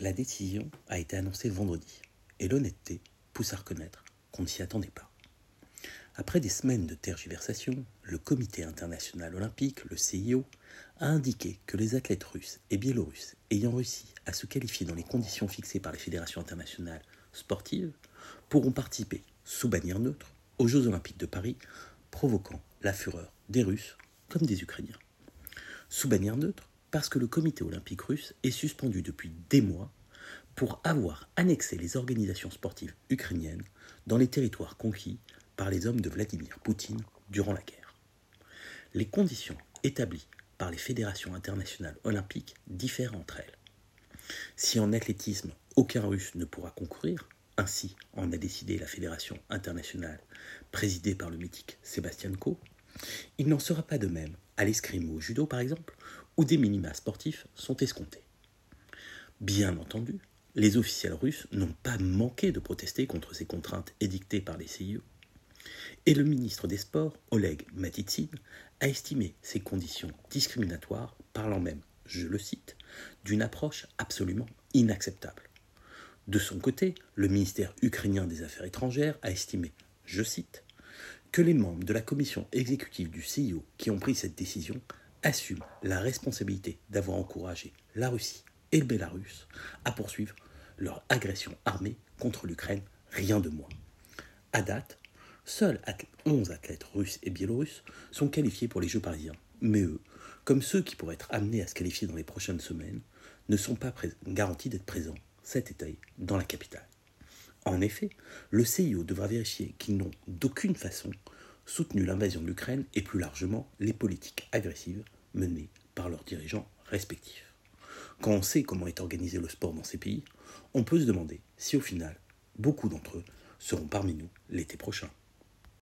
La décision a été annoncée vendredi, et l'honnêteté pousse à reconnaître qu'on ne s'y attendait pas. Après des semaines de tergiversation, le Comité international olympique, le CIO, a indiqué que les athlètes russes et biélorusses ayant réussi à se qualifier dans les conditions fixées par les fédérations internationales sportives pourront participer, sous bannière neutre, aux Jeux olympiques de Paris, provoquant la fureur des Russes comme des Ukrainiens. Sous bannière neutre, parce que le comité olympique russe est suspendu depuis des mois pour avoir annexé les organisations sportives ukrainiennes dans les territoires conquis par les hommes de Vladimir Poutine durant la guerre. Les conditions établies par les fédérations internationales olympiques diffèrent entre elles. Si en athlétisme aucun russe ne pourra concourir, ainsi en a décidé la fédération internationale présidée par le mythique Sébastien Coe, il n'en sera pas de même à l'escrime ou au judo par exemple, où des minima sportifs sont escomptés. Bien entendu, les officiels russes n'ont pas manqué de protester contre ces contraintes édictées par les CIO. Et le ministre des Sports, Oleg Matitsyn, a estimé ces conditions discriminatoires, parlant même, je le cite, d'une approche absolument inacceptable. De son côté, le ministère ukrainien des Affaires étrangères a estimé, je cite, que les membres de la commission exécutive du CIO qui ont pris cette décision assument la responsabilité d'avoir encouragé la Russie et le Bélarus à poursuivre leur agression armée contre l'Ukraine, rien de moins. À date, seuls 11 athlètes russes et biélorusses sont qualifiés pour les Jeux parisiens, mais eux, comme ceux qui pourraient être amenés à se qualifier dans les prochaines semaines, ne sont pas garantis d'être présents cet été dans la capitale. En effet, le CIO devra vérifier qu'ils n'ont d'aucune façon soutenu l'invasion de l'Ukraine et plus largement les politiques agressives menées par leurs dirigeants respectifs. Quand on sait comment est organisé le sport dans ces pays, on peut se demander si au final, beaucoup d'entre eux seront parmi nous l'été prochain.